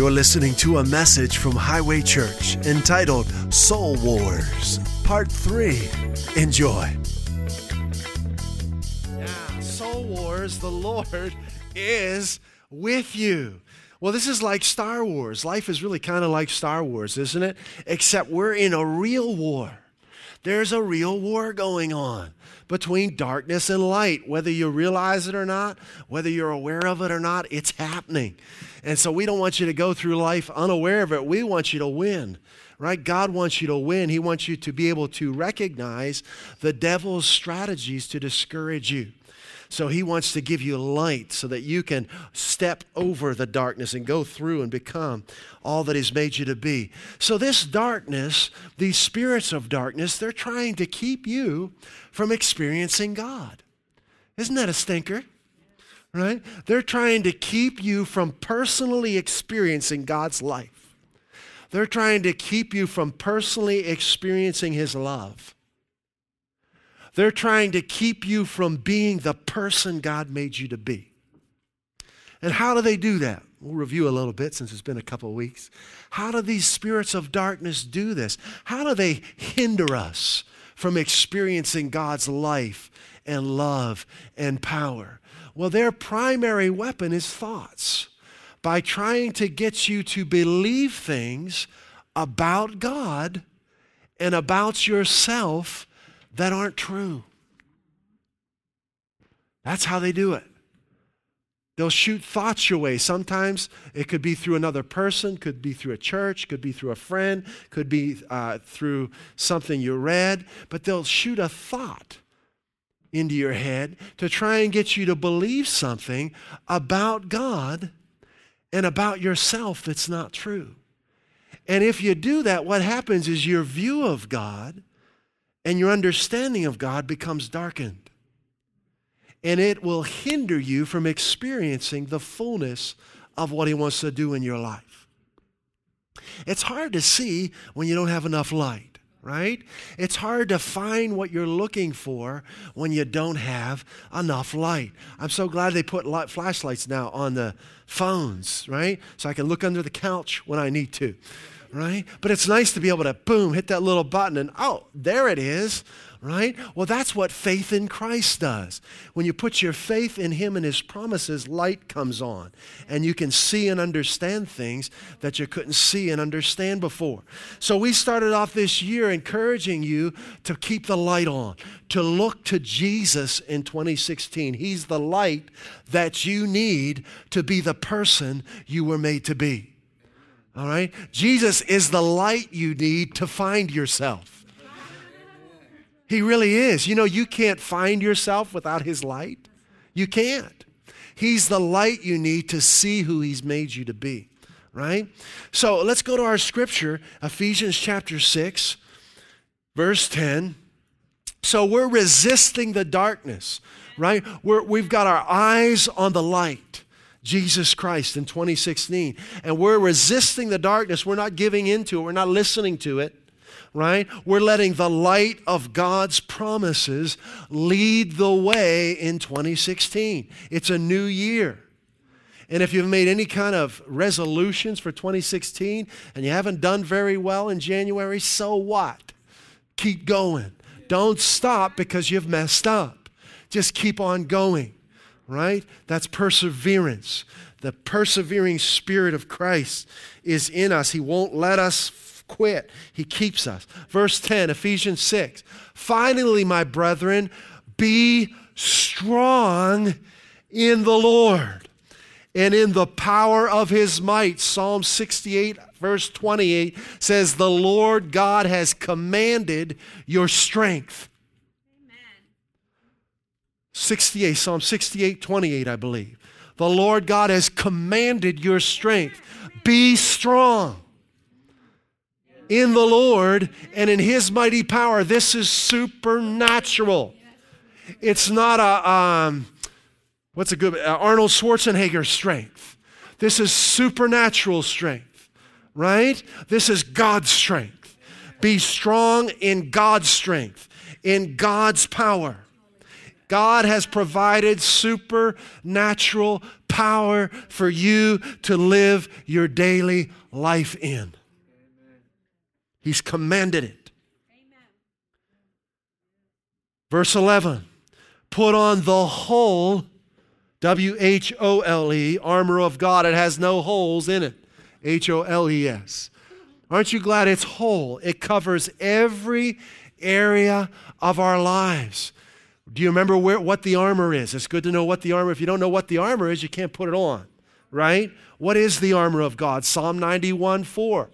You're listening to a message from Highway Church entitled Soul Wars, Part 3. Enjoy. Yeah, Soul Wars, the Lord is with you. Well, this is like Star Wars. Life is really kind of like Star Wars, isn't it? Except we're in a real war. There's a real war going on between darkness and light. Whether you realize it or not, whether you're aware of it or not, it's happening. And so we don't want you to go through life unaware of it. We want you to win right? God wants you to win. He wants you to be able to recognize the devil's strategies to discourage you. So he wants to give you light so that you can step over the darkness and go through and become all that he's made you to be. So this darkness, these spirits of darkness, they're trying to keep you from experiencing God. Isn't that a stinker? Right? They're trying to keep you from personally experiencing God's life. They're trying to keep you from personally experiencing his love. They're trying to keep you from being the person God made you to be. And how do they do that? We'll review a little bit since it's been a couple weeks. How do these spirits of darkness do this? How do they hinder us from experiencing God's life and love and power? Well, their primary weapon is thoughts. By trying to get you to believe things about God and about yourself that aren't true. That's how they do it. They'll shoot thoughts your way. Sometimes it could be through another person, could be through a church, could be through a friend, could be uh, through something you read, but they'll shoot a thought into your head to try and get you to believe something about God and about yourself that's not true. And if you do that, what happens is your view of God and your understanding of God becomes darkened. And it will hinder you from experiencing the fullness of what He wants to do in your life. It's hard to see when you don't have enough light, right? It's hard to find what you're looking for when you don't have enough light. I'm so glad they put light, flashlights now on the phones, right? So I can look under the couch when I need to right? But it's nice to be able to boom, hit that little button and oh, there it is, right? Well, that's what faith in Christ does. When you put your faith in Him and His promises, light comes on and you can see and understand things that you couldn't see and understand before. So we started off this year encouraging you to keep the light on, to look to Jesus in 2016. He's the light that you need to be the person you were made to be. All right? Jesus is the light you need to find yourself. He really is. You know, you can't find yourself without His light. You can't. He's the light you need to see who He's made you to be, right? So let's go to our scripture, Ephesians chapter 6, verse 10. So we're resisting the darkness, right? We're, we've got our eyes on the light. Jesus Christ in 2016. And we're resisting the darkness. We're not giving into it. We're not listening to it, right? We're letting the light of God's promises lead the way in 2016. It's a new year. And if you've made any kind of resolutions for 2016 and you haven't done very well in January, so what? Keep going. Don't stop because you've messed up. Just keep on going right? That's perseverance. The persevering spirit of Christ is in us. He won't let us quit, He keeps us. Verse 10, Ephesians 6. Finally, my brethren, be strong in the Lord and in the power of his might. Psalm 68, verse 28 says, The Lord God has commanded your strength. 68, Psalm 68, 28, I believe. The Lord God has commanded your strength. Be strong in the Lord and in his mighty power. This is supernatural. It's not a, um, what's a good, uh, Arnold Schwarzenegger strength. This is supernatural strength, right? This is God's strength. Be strong in God's strength, in God's power God has provided supernatural power for you to live your daily life in. He's commanded it. Verse 11 Put on the whole, W H O L E, armor of God. It has no holes in it. H O L E S. Aren't you glad it's whole? It covers every area of our lives. Do you remember where, what the armor is? It's good to know what the armor. If you don't know what the armor is, you can't put it on, right? What is the armor of God? Psalm 91 4.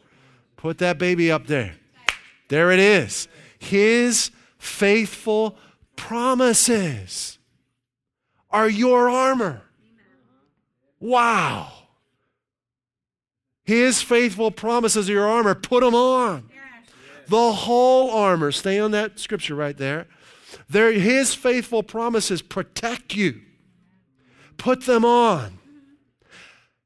Put that baby up there. There it is. His faithful promises are your armor. Wow. His faithful promises are your armor. Put them on. The whole armor. Stay on that scripture right there. There, his faithful promises protect you. Put them on.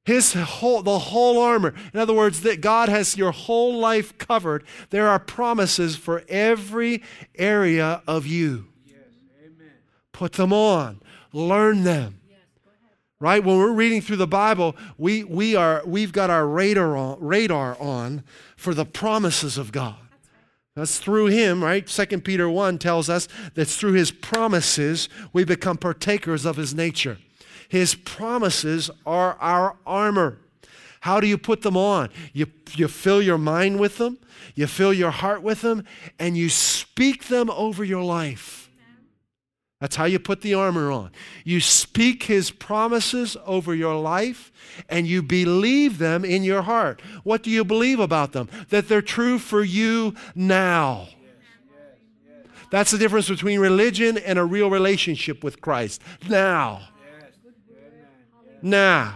His whole, the whole armor. In other words, that God has your whole life covered. There are promises for every area of you. Yes, Put them on. Learn them. Yes, right? When we're reading through the Bible, we, we are, we've got our radar on, radar on for the promises of God. That's through him, right? 2 Peter 1 tells us that through his promises we become partakers of his nature. His promises are our armor. How do you put them on? You, you fill your mind with them, you fill your heart with them, and you speak them over your life. That's how you put the armor on. You speak his promises over your life and you believe them in your heart. What do you believe about them? That they're true for you now. That's the difference between religion and a real relationship with Christ. Now. Now.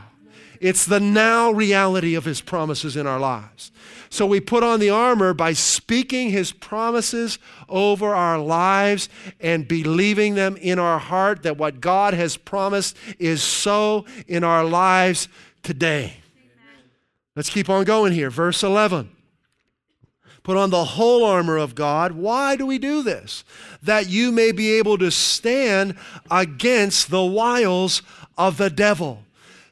It's the now reality of his promises in our lives. So we put on the armor by speaking his promises over our lives and believing them in our heart that what God has promised is so in our lives today. Let's keep on going here. Verse 11. Put on the whole armor of God. Why do we do this? That you may be able to stand against the wiles of the devil.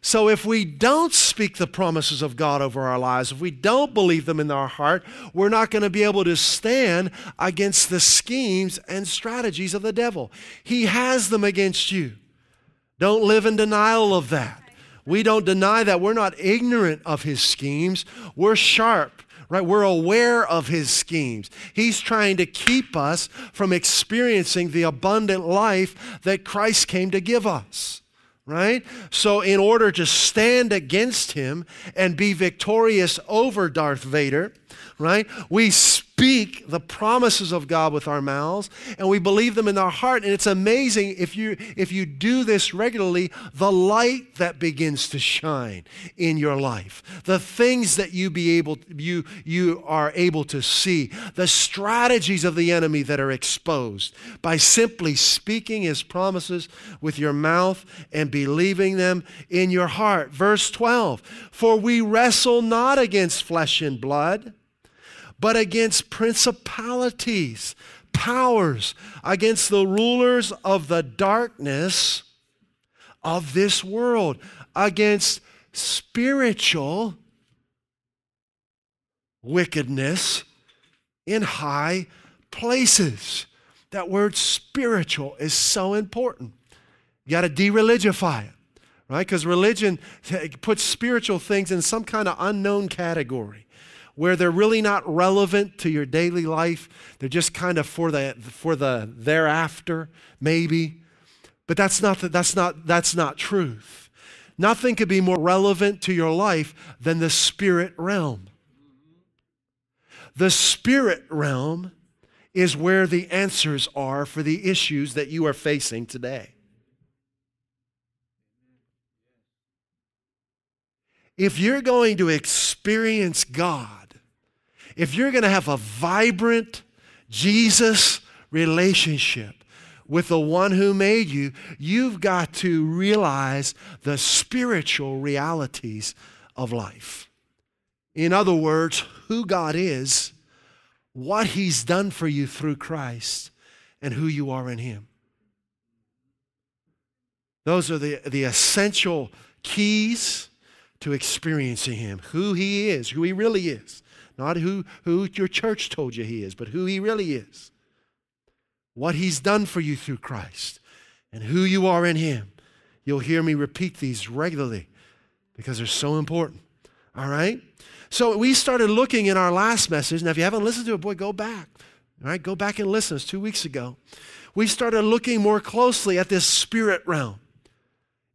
So, if we don't speak the promises of God over our lives, if we don't believe them in our heart, we're not going to be able to stand against the schemes and strategies of the devil. He has them against you. Don't live in denial of that. We don't deny that. We're not ignorant of his schemes. We're sharp, right? We're aware of his schemes. He's trying to keep us from experiencing the abundant life that Christ came to give us right? So, in order to stand against him and be victorious over Darth Vader, right, we speak the promises of God with our mouths and we believe them in our heart. And it's amazing if you, if you do this regularly, the light that begins to shine in your life, the things that you, be able, you, you are able to see, the strategies of the enemy that are exposed by simply speaking his promises with your mouth and believing them in your heart. Verse 12 For we wrestle not against flesh and blood but against principalities, powers, against the rulers of the darkness of this world, against spiritual wickedness in high places. That word spiritual is so important. You got to de religify it, right? Because religion puts spiritual things in some kind of unknown category where they're really not relevant to your daily life. They're just kind of for the, for the thereafter, maybe. But that's not, the, that's, not, that's not truth. Nothing could be more relevant to your life than the spirit realm. The spirit realm is where the answers are for the issues that you are facing today. If you're going to experience God, if you're going to have a vibrant Jesus relationship with the one who made you, you've got to realize the spiritual realities of life. In other words, who God is, what He's done for you through Christ, and who you are in Him. Those are the, the essential keys to experiencing Him, who He is, who He really is. Not who, who your church told you He is, but who He really is. What He's done for you through Christ and who you are in Him. You'll hear me repeat these regularly because they're so important. All right? So we started looking in our last message. Now, if you haven't listened to it, boy, go back. All right, go back and listen. It's two weeks ago. We started looking more closely at this spirit realm.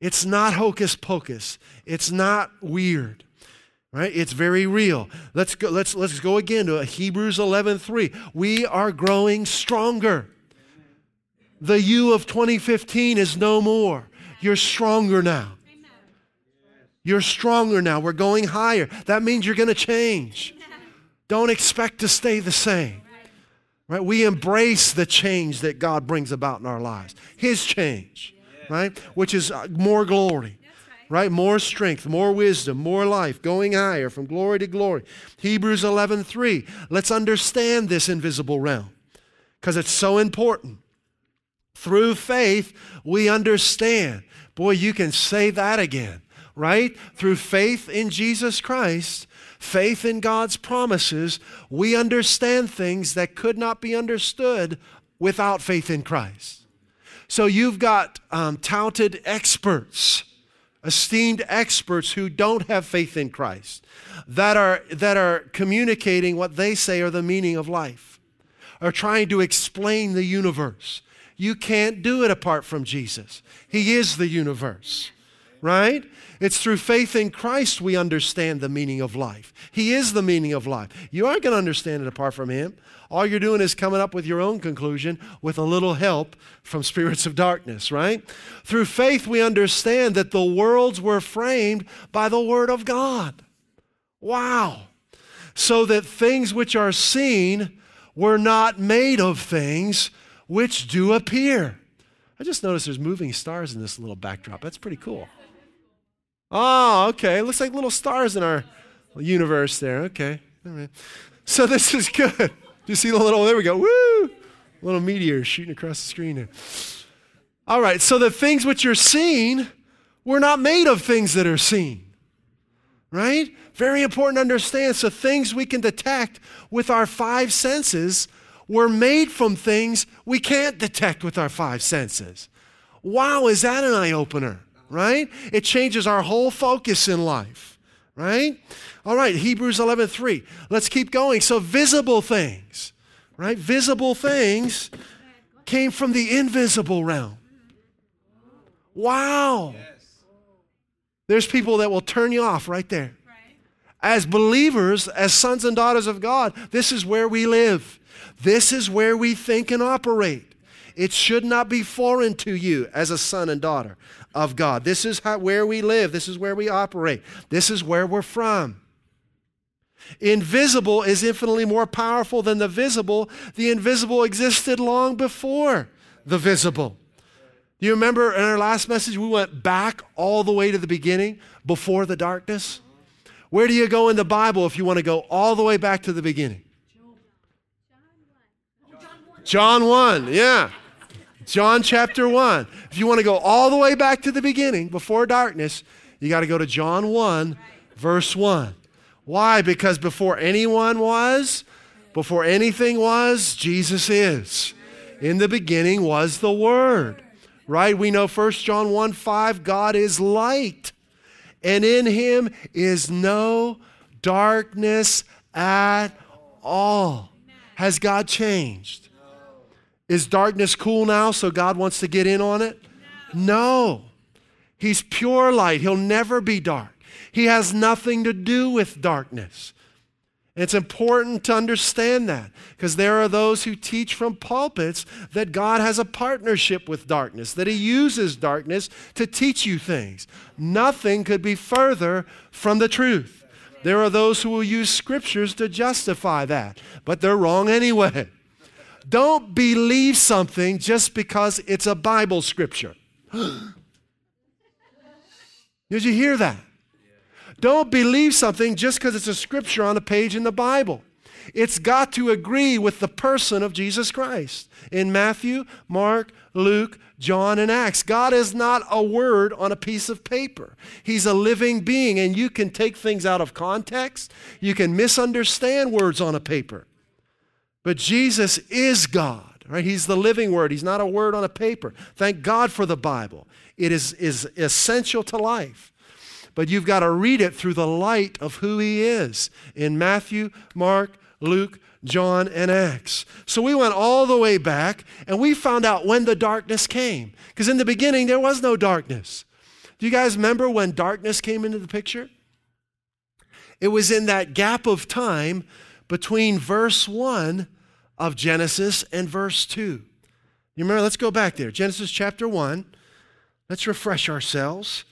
It's not hocus pocus. It's not weird. Right? It's very real. Let's go, let's, let's go again to Hebrews 11:3. We are growing stronger. The you of 2015 is no more. You're stronger now. You're stronger now. We're going higher. That means you're going to change. Don't expect to stay the same. Right? We embrace the change that God brings about in our lives. His change, right? Which is uh, more glory. Right? More strength, more wisdom, more life, going higher from glory to glory. Hebrews 11:3. Let's understand this invisible realm because it's so important. Through faith, we understand. Boy, you can say that again, right? Through faith in Jesus Christ, faith in God's promises, we understand things that could not be understood without faith in Christ. So you've got um, touted experts, esteemed experts who don't have faith in Christ, that are, that are communicating what they say are the meaning of life, are trying to explain the universe you can't do it apart from Jesus. He is the universe, right? It's through faith in Christ we understand the meaning of life. He is the meaning of life. You aren't going to understand it apart from Him. All you're doing is coming up with your own conclusion with a little help from spirits of darkness, right? Through faith, we understand that the worlds were framed by the Word of God. Wow. So that things which are seen were not made of things which do appear. I just noticed there's moving stars in this little backdrop. That's pretty cool. Oh, okay. It looks like little stars in our universe there. Okay. All right. So this is good. You see the little, there we go. Woo! Little meteor shooting across the screen there. All right. So the things which are seen were not made of things that are seen. Right? Very important to understand. So things we can detect with our five senses we're made from things we can't detect with our five senses. Wow, is that an eye opener, right? It changes our whole focus in life, right? All right, Hebrews 11:3. Let's keep going. So visible things, right? Visible things came from the invisible realm. Wow. There's people that will turn you off right there. As believers, as sons and daughters of God, this is where we live. This is where we think and operate. It should not be foreign to you as a son and daughter of God. This is how, where we live. This is where we operate. This is where we're from. Invisible is infinitely more powerful than the visible. The invisible existed long before the visible. Do you remember in our last message, we went back all the way to the beginning before the darkness? Where do you go in the Bible if you want to go all the way back to the beginning? John 1, John 1, yeah. John chapter 1. If you want to go all the way back to the beginning, before darkness, you got to go to John 1, verse 1. Why? Because before anyone was, before anything was, Jesus is. In the beginning was the Word. Right? We know 1 John 1 5, God is light, and in him is no darkness at all. Has God changed? Is darkness cool now, so God wants to get in on it? No. He's pure light. He'll never be dark. He has nothing to do with darkness. It's important to understand that because there are those who teach from pulpits that God has a partnership with darkness, that He uses darkness to teach you things. Nothing could be further from the truth. There are those who will use scriptures to justify that, but they're wrong anyway. Don't believe something just because it's a Bible scripture. Did you hear that? Don't believe something just because it's a scripture on a page in the Bible. It's got to agree with the person of Jesus Christ. In Matthew, Mark, Luke, John, and Acts. God is not a word on a piece of paper. He's a living being, and you can take things out of context. You can misunderstand words on a paper. But Jesus is God, right? He's the living word. He's not a word on a paper. Thank God for the Bible. It is, is essential to life. But you've got to read it through the light of who He is in Matthew, Mark, Luke, John, and Acts. So we went all the way back and we found out when the darkness came. Because in the beginning, there was no darkness. Do you guys remember when darkness came into the picture? It was in that gap of time between verse 1 of Genesis and verse 2. You remember? Let's go back there. Genesis chapter 1. Let's refresh ourselves.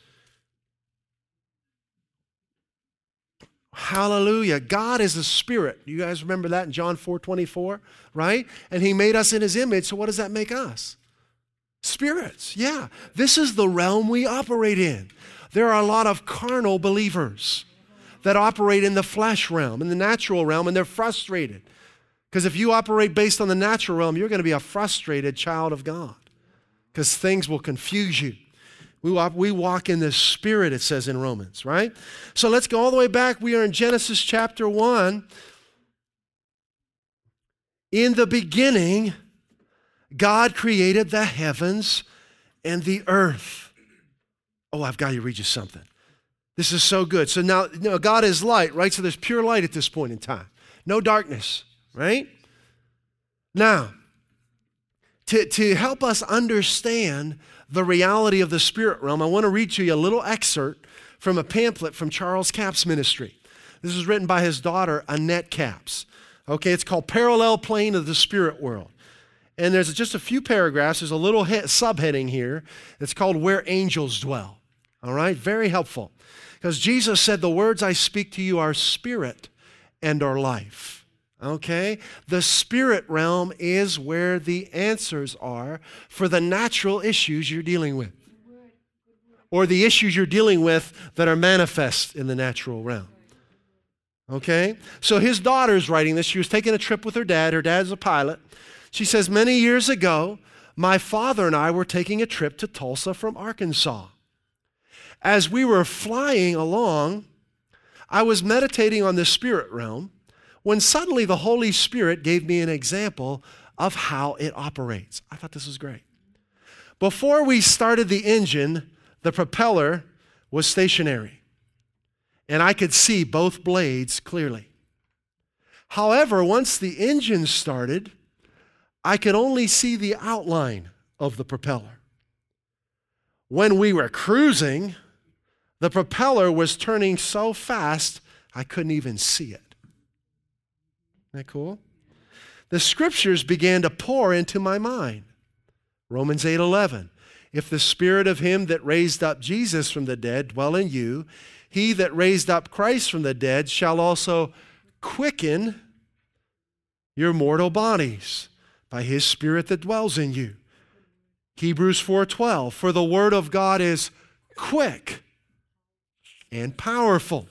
Hallelujah. God is a spirit. You guys remember that in John 4 24, right? And he made us in his image. So what does that make us? Spirits. Yeah. This is the realm we operate in. There are a lot of carnal believers that operate in the flesh realm, in the natural realm, and they're frustrated. Because if you operate based on the natural realm, you're going to be a frustrated child of God because things will confuse you. We walk, we walk in the Spirit, it says in Romans, right? So let's go all the way back. We are in Genesis chapter 1. In the beginning, God created the heavens and the earth. Oh, I've got to read you something. This is so good. So now, you know, God is light, right? So there's pure light at this point in time. No darkness, right? Now, to, to help us understand the reality of the spirit realm, I want to read to you a little excerpt from a pamphlet from Charles Capps Ministry. This was written by his daughter, Annette Capps. Okay, it's called Parallel Plane of the Spirit World. And there's just a few paragraphs. There's a little he- subheading here. It's called Where Angels Dwell. All right, very helpful. Because Jesus said, The words I speak to you are spirit and are life. Okay? The spirit realm is where the answers are for the natural issues you're dealing with, or the issues you're dealing with that are manifest in the natural realm. Okay? So his daughter's writing this. She was taking a trip with her dad. Her dad's a pilot. She says, Many years ago, my father and I were taking a trip to Tulsa from Arkansas. As we were flying along, I was meditating on the spirit realm when suddenly the Holy Spirit gave me an example of how it operates. I thought this was great. Before we started the engine, the propeller was stationary, and I could see both blades clearly. However, once the engine started, I could only see the outline of the propeller. When we were cruising, the propeller was turning so fast I couldn't even see it. That cool? The scriptures began to pour into my mind. Romans 8:11. If the spirit of him that raised up Jesus from the dead dwell in you, he that raised up Christ from the dead shall also quicken your mortal bodies by his spirit that dwells in you. Hebrews 4:12 For the word of God is quick and powerful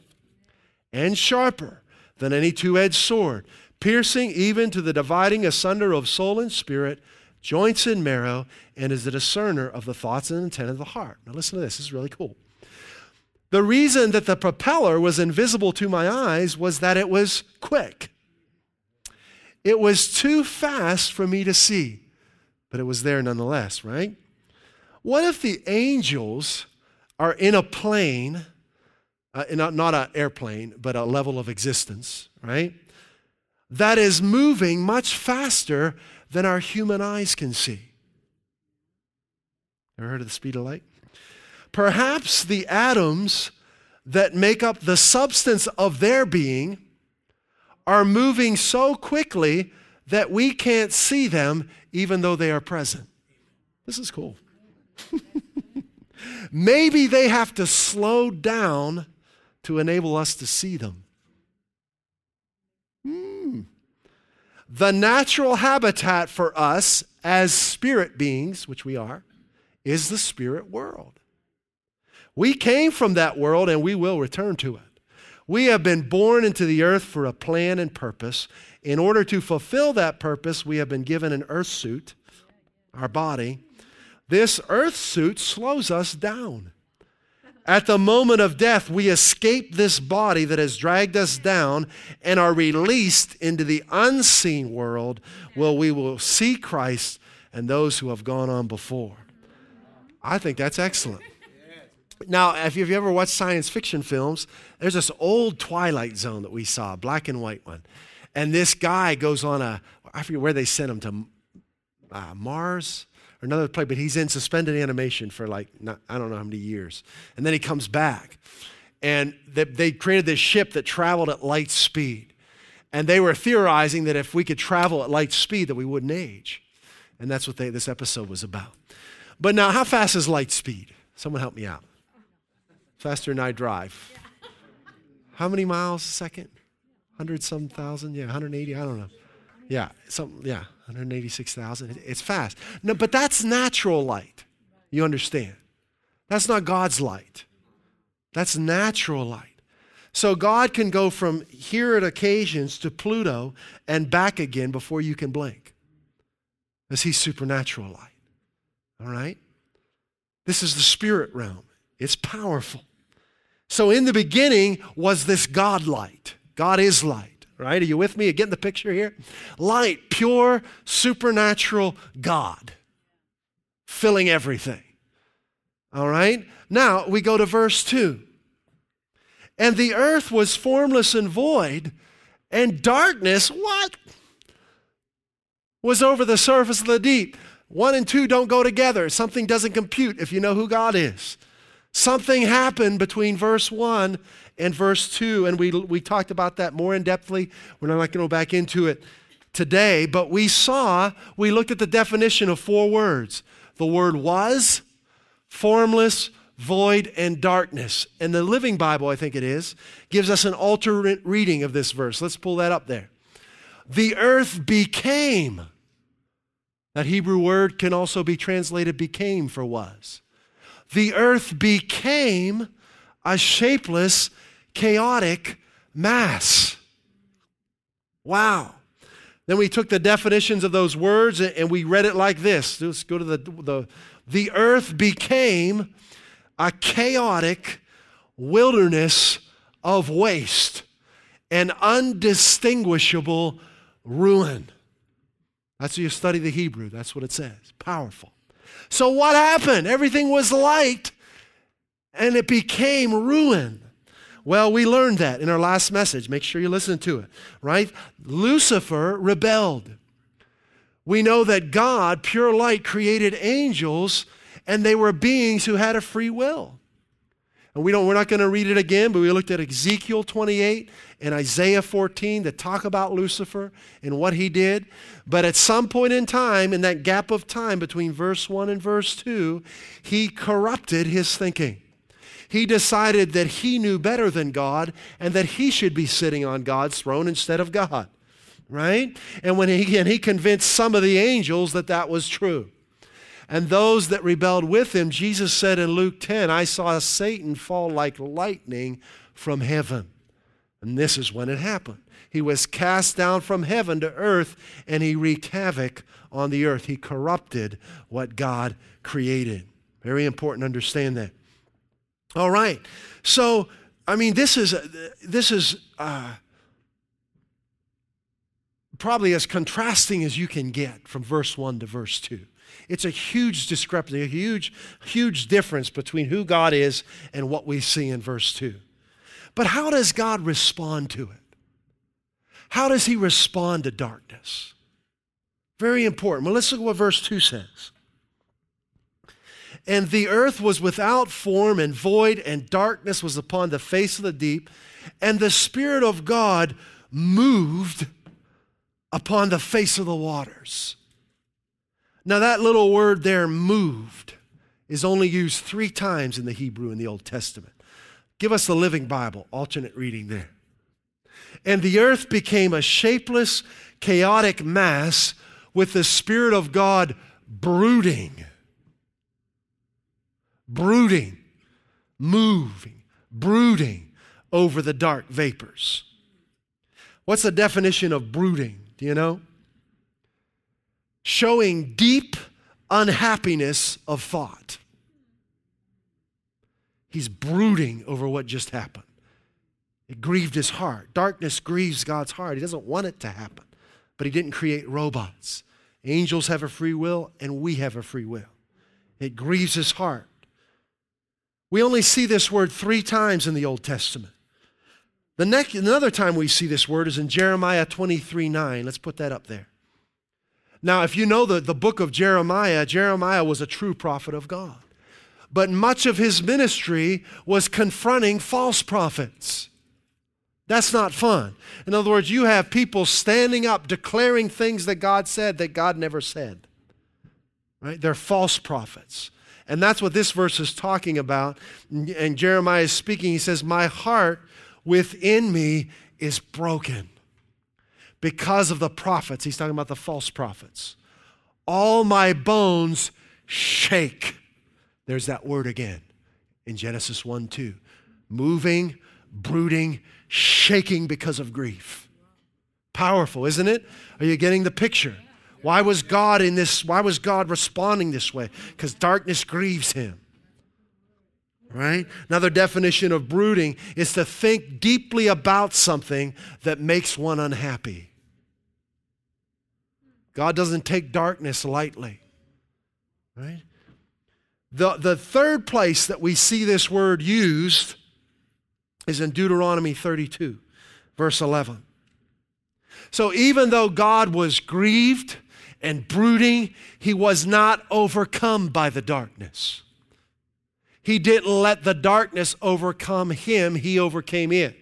and sharper than any two-edged sword piercing even to the dividing asunder of soul and spirit, joints and marrow, and is the discerner of the thoughts and intent of the heart. Now, listen to this, this is really cool. The reason that the propeller was invisible to my eyes was that it was quick. It was too fast for me to see, but it was there nonetheless, right? What if the angels are in a plane, uh, not, not an airplane, but a level of existence, right? That is moving much faster than our human eyes can see. Ever heard of the speed of light? Perhaps the atoms that make up the substance of their being are moving so quickly that we can't see them even though they are present. This is cool. Maybe they have to slow down to enable us to see them. The natural habitat for us as spirit beings, which we are, is the spirit world. We came from that world and we will return to it. We have been born into the earth for a plan and purpose. In order to fulfill that purpose, we have been given an earth suit, our body, This earth suit slows us down. At the moment of death, we escape this body that has dragged us down and are released into the unseen world where we will see Christ and those who have gone on before. I think that's excellent. Now, if you've ever watched science fiction films, there's this old Twilight Zone that we saw, black and white one. And this guy goes on a, I forget where they sent him to uh, Mars or another play, but he's in suspended animation for like, not, I don't know how many years. And then he comes back. And they, they created this ship that traveled at light speed. And they were theorizing that if we could travel at light speed, that we wouldn't age. And that's what they, this episode was about. But now, how fast is light speed? Someone help me out. Faster than I drive. How many miles a second? 100 some thousand? Yeah, 180? I don't know. Yeah, some, yeah, 186,000. It's fast. No, but that's natural light. You understand? That's not God's light. That's natural light. So God can go from here at occasions to Pluto and back again before you can blink. Because he's supernatural light. All right? This is the spirit realm. It's powerful. So in the beginning was this God light. God is light right? Are you with me? Getting the picture here? Light, pure, supernatural God filling everything. All right? Now we go to verse 2. And the earth was formless and void, and darkness, what? Was over the surface of the deep. One and two don't go together. Something doesn't compute if you know who God is. Something happened between verse 1 and verse 2, and we, we talked about that more in depthly. We're not going to go back into it today, but we saw, we looked at the definition of four words. The word was, formless, void, and darkness. And the Living Bible, I think it is, gives us an alternate reading of this verse. Let's pull that up there. The earth became. That Hebrew word can also be translated became for was the earth became a shapeless, chaotic mass. Wow. Then we took the definitions of those words and we read it like this. Let's go to the, the, the earth became a chaotic wilderness of waste an undistinguishable ruin. That's you study the Hebrew. That's what it says. Powerful. So, what happened? Everything was light and it became ruin. Well, we learned that in our last message. Make sure you listen to it, right? Lucifer rebelled. We know that God, pure light, created angels and they were beings who had a free will. And we don't, we're not going to read it again, but we looked at Ezekiel 28 and Isaiah 14 to talk about Lucifer and what he did. But at some point in time, in that gap of time between verse 1 and verse 2, he corrupted his thinking. He decided that he knew better than God and that he should be sitting on God's throne instead of God. Right? And when he, and he convinced some of the angels that that was true. And those that rebelled with him, Jesus said in Luke 10, I saw Satan fall like lightning from heaven. And this is when it happened. He was cast down from heaven to earth and he wreaked havoc on the earth. He corrupted what God created. Very important to understand that. All right. So, I mean, this is, this is uh, probably as contrasting as you can get from verse 1 to verse 2. It's a huge discrepancy, a huge, huge difference between who God is and what we see in verse 2. But how does God respond to it? How does he respond to darkness? Very important. Well, let's look at what verse 2 says. And the earth was without form and void, and darkness was upon the face of the deep, and the Spirit of God moved upon the face of the waters. Now, that little word there, moved, is only used three times in the Hebrew in the Old Testament. Give us the Living Bible, alternate reading there. And the earth became a shapeless, chaotic mass with the Spirit of God brooding, brooding, moving, brooding over the dark vapors. What's the definition of brooding? Do you know? showing deep, unhappiness of thought. He's brooding over what just happened. It grieved his heart. Darkness grieves God's heart. He doesn't want it to happen, but he didn't create robots. Angels have a free will, and we have a free will. It grieves his heart. We only see this word three times in the Old Testament. The next, another time we see this word is in Jeremiah 23 9. Let's put that up there. Now, if you know the, the book of Jeremiah, Jeremiah was a true prophet of God. But much of his ministry was confronting false prophets. That's not fun. In other words, you have people standing up declaring things that God said that God never said. Right? They're false prophets. And that's what this verse is talking about. And Jeremiah is speaking. He says, My heart within me is broken because of the prophets. He's talking about the false prophets. All my bones shake. There's that word again in Genesis 1 2. Moving, brooding, shaking because of grief. Powerful, isn't it? Are you getting the picture? Why was God in this? Why was God responding this way? Because darkness grieves him. Right? Another definition of brooding is to think deeply about something that makes one unhappy. God doesn't take darkness lightly. Right? The, the third place that we see this word used is in Deuteronomy 32, verse 11. So even though God was grieved and brooding, he was not overcome by the darkness. He didn't let the darkness overcome him, he overcame it.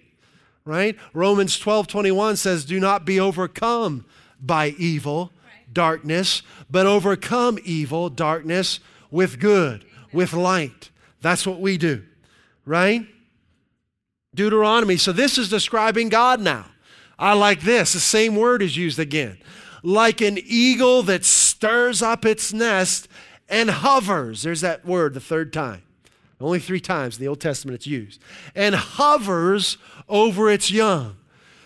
Right? Romans 12 21 says, Do not be overcome by evil, darkness, but overcome evil, darkness, with good, with light. That's what we do. Right? Deuteronomy. So this is describing God now. I like this. The same word is used again. Like an eagle that stirs up its nest and hovers. There's that word the third time. Only three times in the Old Testament it's used. And hovers over its young.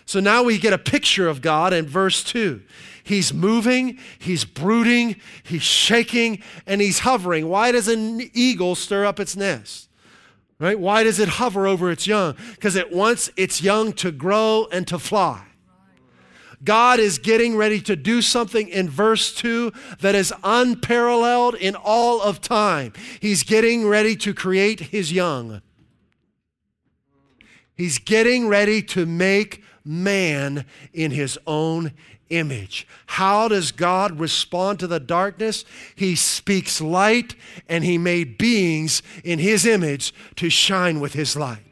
So now we get a picture of God in verse 2. He's moving, he's brooding, he's shaking, and he's hovering. Why does an eagle stir up its nest? Right? Why does it hover over its young? Because it wants its young to grow and to fly. God is getting ready to do something in verse 2 that is unparalleled in all of time. He's getting ready to create his young. He's getting ready to make man in his own image. How does God respond to the darkness? He speaks light and he made beings in his image to shine with his light.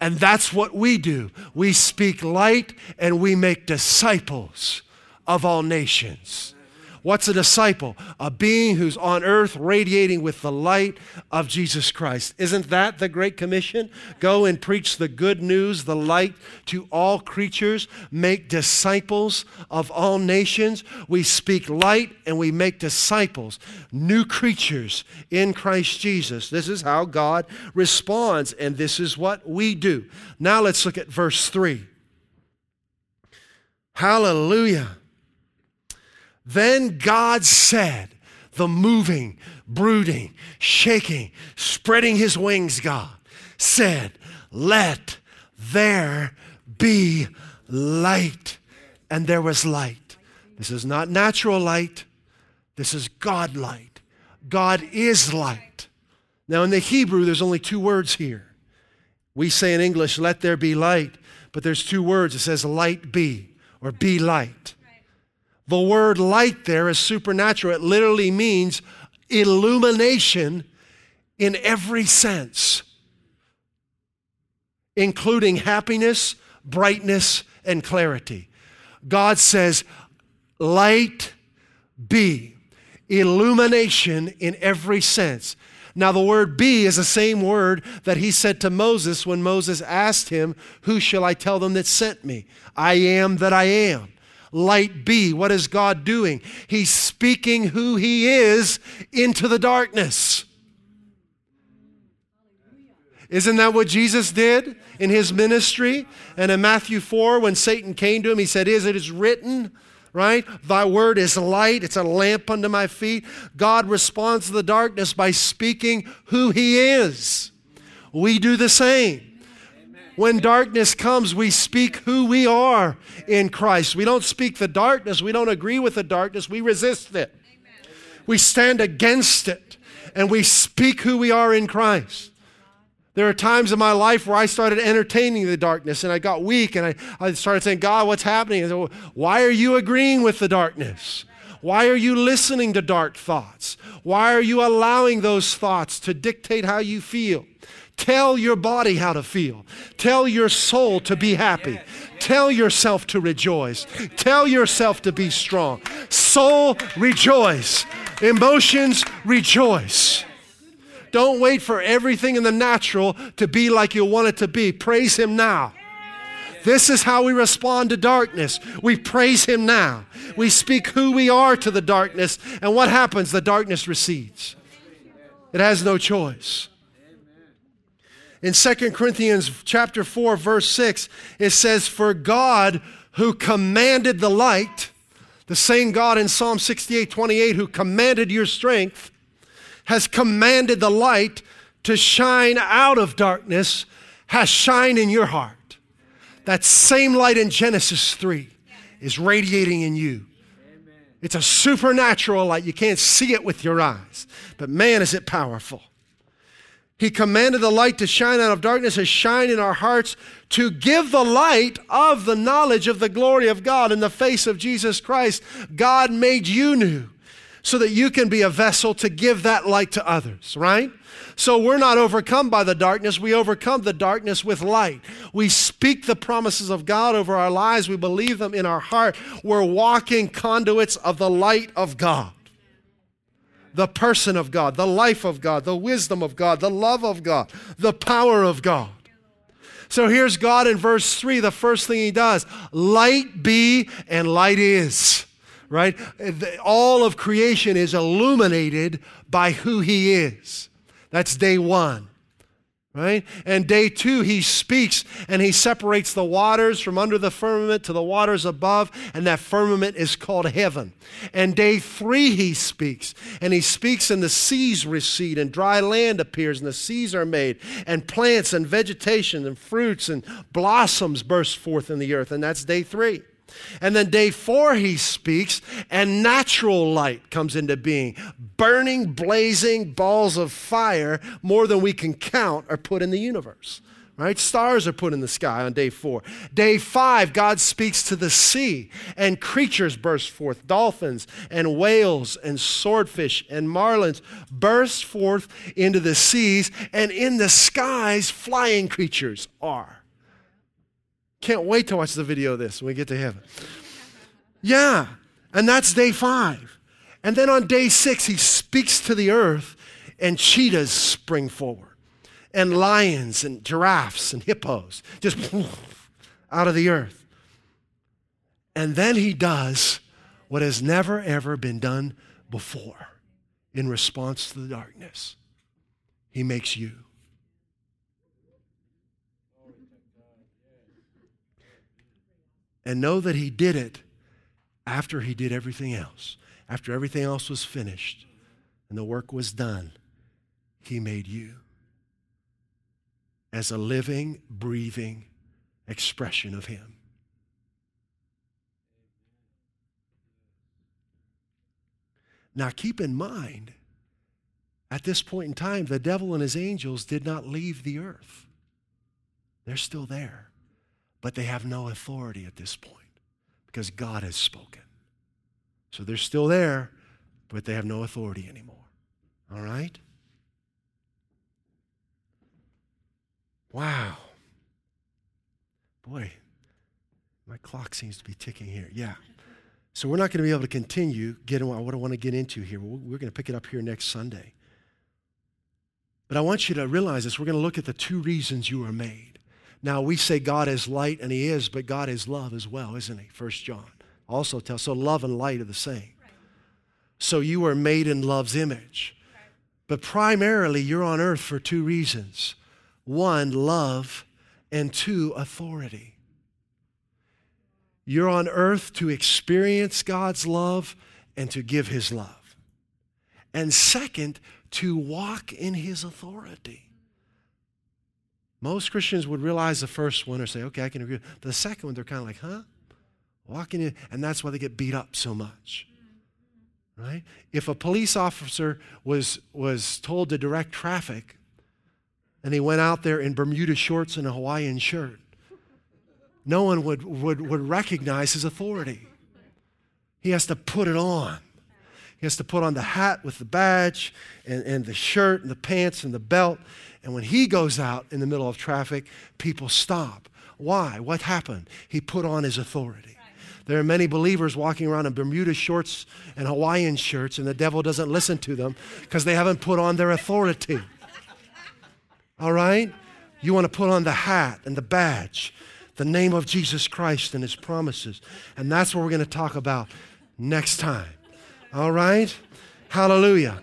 And that's what we do. We speak light and we make disciples of all nations. What's a disciple? A being who's on earth radiating with the light of Jesus Christ. Isn't that the Great Commission? Go and preach the good news, the light to all creatures, make disciples of all nations. We speak light and we make disciples, new creatures in Christ Jesus. This is how God responds, and this is what we do. Now let's look at verse 3. Hallelujah. Then God said, the moving, brooding, shaking, spreading his wings, God said, Let there be light. And there was light. This is not natural light, this is God light. God is light. Now, in the Hebrew, there's only two words here. We say in English, let there be light, but there's two words. It says, light be, or be light. The word light there is supernatural. It literally means illumination in every sense, including happiness, brightness, and clarity. God says, Light be, illumination in every sense. Now, the word be is the same word that he said to Moses when Moses asked him, Who shall I tell them that sent me? I am that I am light be. What is God doing? He's speaking who He is into the darkness. Isn't that what Jesus did in his ministry? And in Matthew 4, when Satan came to him, he said, Is it is written, right? Thy word is light, it's a lamp unto my feet. God responds to the darkness by speaking who He is. We do the same. When darkness comes, we speak who we are in Christ. We don't speak the darkness, we don't agree with the darkness, we resist it. We stand against it and we speak who we are in Christ. There are times in my life where I started entertaining the darkness and I got weak and I, I started saying, God, what's happening? Said, Why are you agreeing with the darkness? Why are you listening to dark thoughts? Why are you allowing those thoughts to dictate how you feel? Tell your body how to feel. Tell your soul to be happy. Tell yourself to rejoice. Tell yourself to be strong. Soul, rejoice. Emotions, rejoice. Don't wait for everything in the natural to be like you want it to be. Praise Him now. This is how we respond to darkness. We praise Him now. We speak who we are to the darkness, and what happens? The darkness recedes. It has no choice. In 2 Corinthians chapter 4 verse 6 it says for God who commanded the light the same God in Psalm 68 28 who commanded your strength has commanded the light to shine out of darkness has shine in your heart. That same light in Genesis 3 is radiating in you. It's a supernatural light. You can't see it with your eyes, but man, is it powerful. He commanded the light to shine out of darkness as shine in our hearts to give the light of the knowledge of the glory of God in the face of Jesus Christ. God made you new so that you can be a vessel to give that light to others, right? So we're not overcome by the darkness. We overcome the darkness with light. We speak the promises of God over our lives. We believe them in our heart. We're walking conduits of the light of God the person of God, the life of God, the wisdom of God, the love of God, the power of God. So here's God in verse 3, the first thing he does light be and light is, right? All of creation is illuminated by who he is. That's day one right? And day two, he speaks and he separates the waters from under the firmament to the waters above, and that firmament is called heaven. And day three, he speaks, and he speaks, and the seas recede, and dry land appears, and the seas are made, and plants and vegetation and fruits and blossoms burst forth in the earth, and that's day three. And then day four, he speaks, and natural light comes into being. Burning, blazing balls of fire, more than we can count, are put in the universe. Right? Stars are put in the sky on day four. Day five, God speaks to the sea, and creatures burst forth. Dolphins and whales and swordfish and marlins burst forth into the seas, and in the skies, flying creatures are. Can't wait to watch the video of this when we get to heaven. Yeah, and that's day five. And then on day six, he speaks to the earth, and cheetahs spring forward, and lions, and giraffes, and hippos just out of the earth. And then he does what has never, ever been done before in response to the darkness. He makes you. And know that He did it after He did everything else. After everything else was finished and the work was done, He made you as a living, breathing expression of Him. Now, keep in mind, at this point in time, the devil and his angels did not leave the earth. They're still there but they have no authority at this point because God has spoken. So they're still there, but they have no authority anymore. All right? Wow. Boy, my clock seems to be ticking here. Yeah. So we're not going to be able to continue getting what I want to get into here. We're going to pick it up here next Sunday. But I want you to realize this. We're going to look at the two reasons you are made. Now, we say God is light, and He is, but God is love as well, isn't He? First John also tells. So, love and light are the same. So, you are made in love's image. But primarily, you're on earth for two reasons one, love, and two, authority. You're on earth to experience God's love and to give His love. And second, to walk in His authority. Most Christians would realize the first one or say, okay, I can agree. The second one, they're kind of like, huh? Walking in, and that's why they get beat up so much. Right? If a police officer was, was told to direct traffic and he went out there in Bermuda shorts and a Hawaiian shirt, no one would, would, would recognize his authority. He has to put it on. He has to put on the hat with the badge and, and the shirt and the pants and the belt. And when he goes out in the middle of traffic, people stop. Why? What happened? He put on his authority. There are many believers walking around in Bermuda shorts and Hawaiian shirts, and the devil doesn't listen to them because they haven't put on their authority. All right? You want to put on the hat and the badge, the name of Jesus Christ and his promises. And that's what we're going to talk about next time. All right? Hallelujah.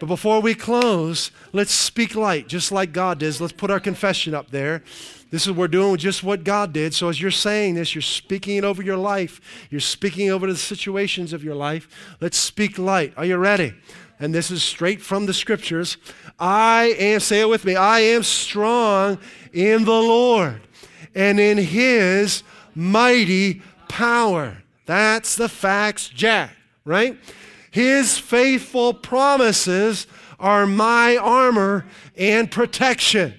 But before we close, let's speak light, just like God does. Let's put our confession up there. This is what we're doing just what God did. So as you're saying this, you're speaking it over your life. You're speaking over the situations of your life. Let's speak light. Are you ready? And this is straight from the scriptures. I am, say it with me, I am strong in the Lord and in his mighty power. That's the facts, Jack, right? His faithful promises are my armor and protection.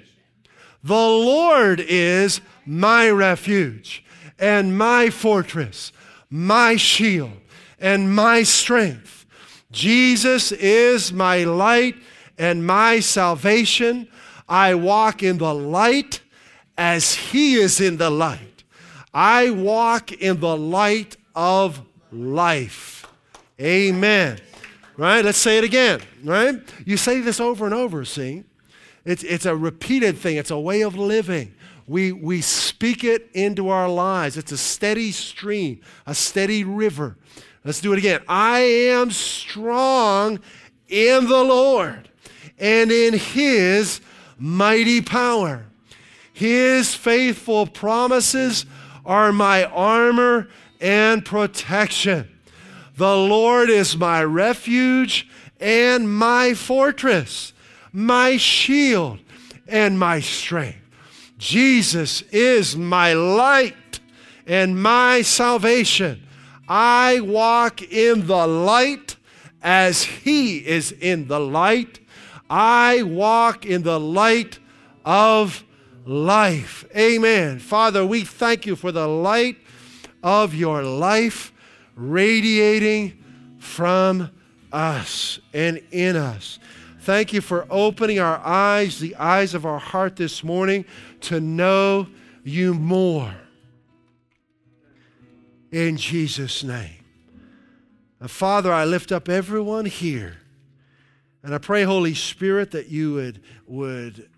The Lord is my refuge and my fortress, my shield and my strength. Jesus is my light and my salvation. I walk in the light as He is in the light. I walk in the light of life. Amen. Right? Let's say it again. Right? You say this over and over, see? It's, it's a repeated thing, it's a way of living. We, we speak it into our lives. It's a steady stream, a steady river. Let's do it again. I am strong in the Lord and in His mighty power. His faithful promises are my armor and protection. The Lord is my refuge and my fortress, my shield and my strength. Jesus is my light and my salvation. I walk in the light as He is in the light. I walk in the light of life. Amen. Father, we thank you for the light of your life radiating from us and in us. Thank you for opening our eyes, the eyes of our heart this morning, to know you more. In Jesus' name. Now, Father, I lift up everyone here. And I pray, Holy Spirit, that you would, would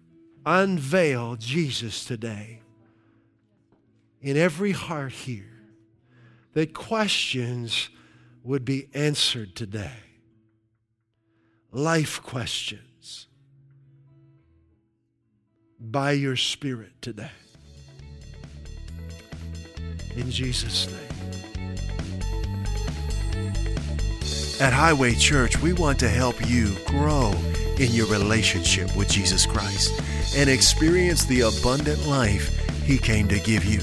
unveil Jesus today in every heart here that questions would be answered today. Life questions by your Spirit today. In Jesus' name. At Highway Church, we want to help you grow in your relationship with Jesus Christ and experience the abundant life He came to give you.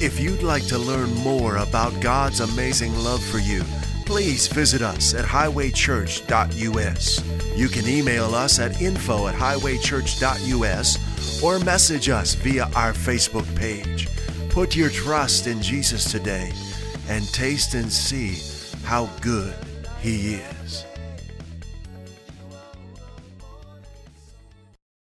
If you'd like to learn more about God's amazing love for you, please visit us at highwaychurch.us. You can email us at info at highwaychurch.us or message us via our Facebook page. Put your trust in Jesus today and taste and see how good He is.